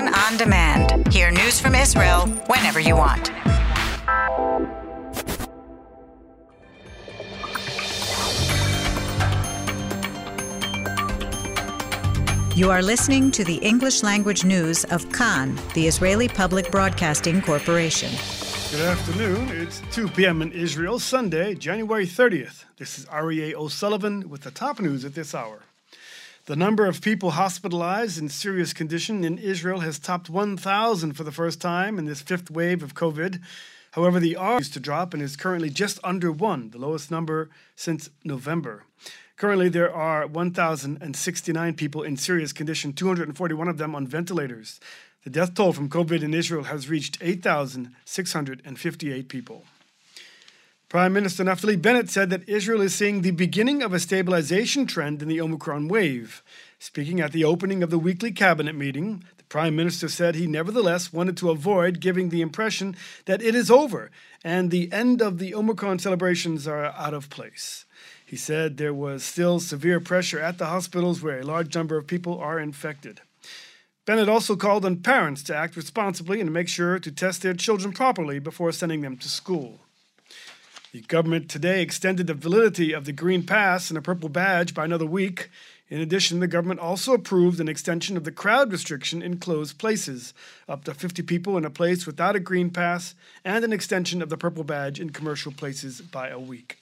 Kan on demand. Hear news from Israel whenever you want. You are listening to the English language news of Kan, the Israeli Public Broadcasting Corporation. Good afternoon. It's 2 p.m. in Israel, Sunday, January 30th. This is Aryeh O'Sullivan with the top news at this hour. The number of people hospitalized in serious condition in Israel has topped 1,000 for the first time in this fifth wave of COVID. However, the R used to drop and is currently just under one, the lowest number since November. Currently, there are 1,069 people in serious condition, 241 of them on ventilators. The death toll from COVID in Israel has reached 8,658 people. Prime Minister Naftali Bennett said that Israel is seeing the beginning of a stabilization trend in the Omicron wave. Speaking at the opening of the weekly cabinet meeting, the Prime Minister said he nevertheless wanted to avoid giving the impression that it is over and the end of the Omicron celebrations are out of place. He said there was still severe pressure at the hospitals where a large number of people are infected. Bennett also called on parents to act responsibly and make sure to test their children properly before sending them to school. The government today extended the validity of the Green Pass and a Purple Badge by another week. In addition, the government also approved an extension of the crowd restriction in closed places, up to 50 people in a place without a Green Pass, and an extension of the Purple Badge in commercial places by a week.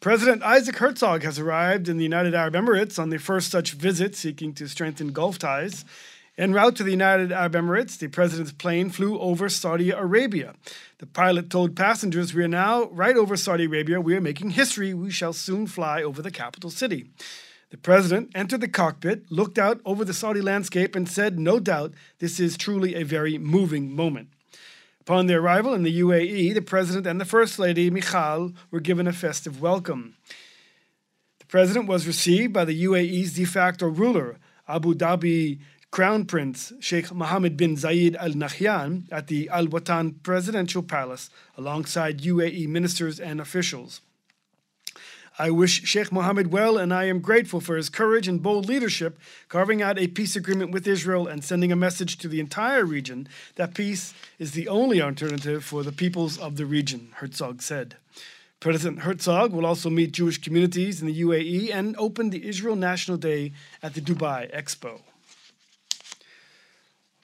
President Isaac Herzog has arrived in the United Arab Emirates on the first such visit seeking to strengthen Gulf ties. En route to the United Arab Emirates, the president's plane flew over Saudi Arabia. The pilot told passengers, We are now right over Saudi Arabia. We are making history. We shall soon fly over the capital city. The president entered the cockpit, looked out over the Saudi landscape, and said, No doubt, this is truly a very moving moment. Upon their arrival in the UAE, the President and the First Lady, Michal, were given a festive welcome. The President was received by the UAE's de facto ruler, Abu Dhabi Crown Prince Sheikh Mohammed bin Zayed Al Nahyan, at the Al Watan Presidential Palace alongside UAE ministers and officials. I wish Sheikh Mohammed well, and I am grateful for his courage and bold leadership, carving out a peace agreement with Israel and sending a message to the entire region that peace is the only alternative for the peoples of the region, Herzog said. President Herzog will also meet Jewish communities in the UAE and open the Israel National Day at the Dubai Expo.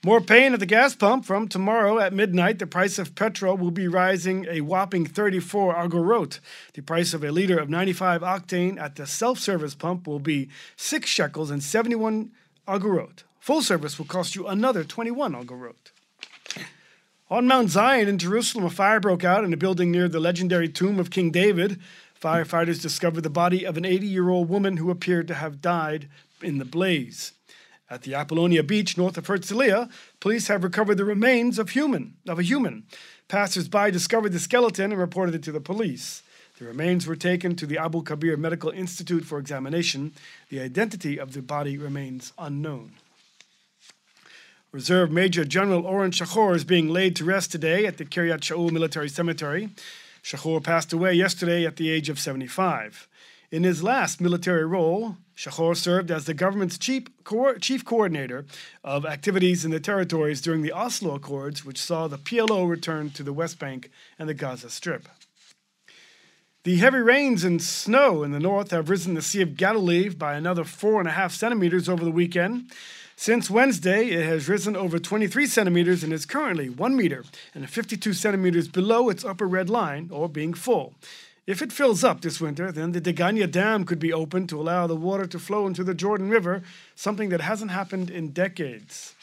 More pain at the gas pump from tomorrow at midnight. The price of petrol will be rising a whopping 34 agorot. The price of a liter of 95 octane at the self service pump will be 6 shekels and 71 agorot. Full service will cost you another 21 agorot. On Mount Zion in Jerusalem, a fire broke out in a building near the legendary tomb of King David. Firefighters discovered the body of an 80 year old woman who appeared to have died in the blaze. At the Apollonia beach north of Herzliya, police have recovered the remains of human of a human. Passers-by discovered the skeleton and reported it to the police. The remains were taken to the Abu Kabir Medical Institute for examination. The identity of the body remains unknown. Reserve Major General Oren Shachor is being laid to rest today at the Kiryat Shaul Military Cemetery. Shachor passed away yesterday at the age of 75. In his last military role, Shachor served as the government's chief, co- chief coordinator of activities in the territories during the Oslo Accords, which saw the PLO return to the West Bank and the Gaza Strip. The heavy rains and snow in the north have risen the Sea of Galilee by another four and a half centimeters over the weekend. Since Wednesday, it has risen over 23 centimeters and is currently 1 meter and 52 centimeters below its upper red line, or being full. If it fills up this winter, then the Degania Dam could be opened to allow the water to flow into the Jordan River, something that hasn't happened in decades.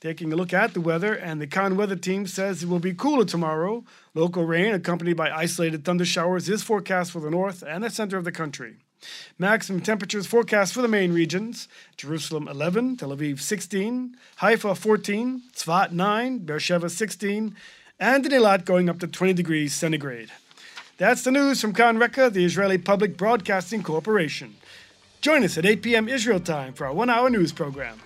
Taking a look at the weather, and the Kan weather team says it will be cooler tomorrow. Local rain, accompanied by isolated thunder showers, is forecast for the north and the center of the country. Maximum temperatures forecast for the main regions Jerusalem 11, Tel Aviv 16, Haifa 14, Tzfat 9, Beersheba 16, and in Eilat going up to 20 degrees centigrade. That's the news from Kan Reka, the Israeli Public Broadcasting Corporation. Join us at 8 p.m. Israel time for our one hour news program.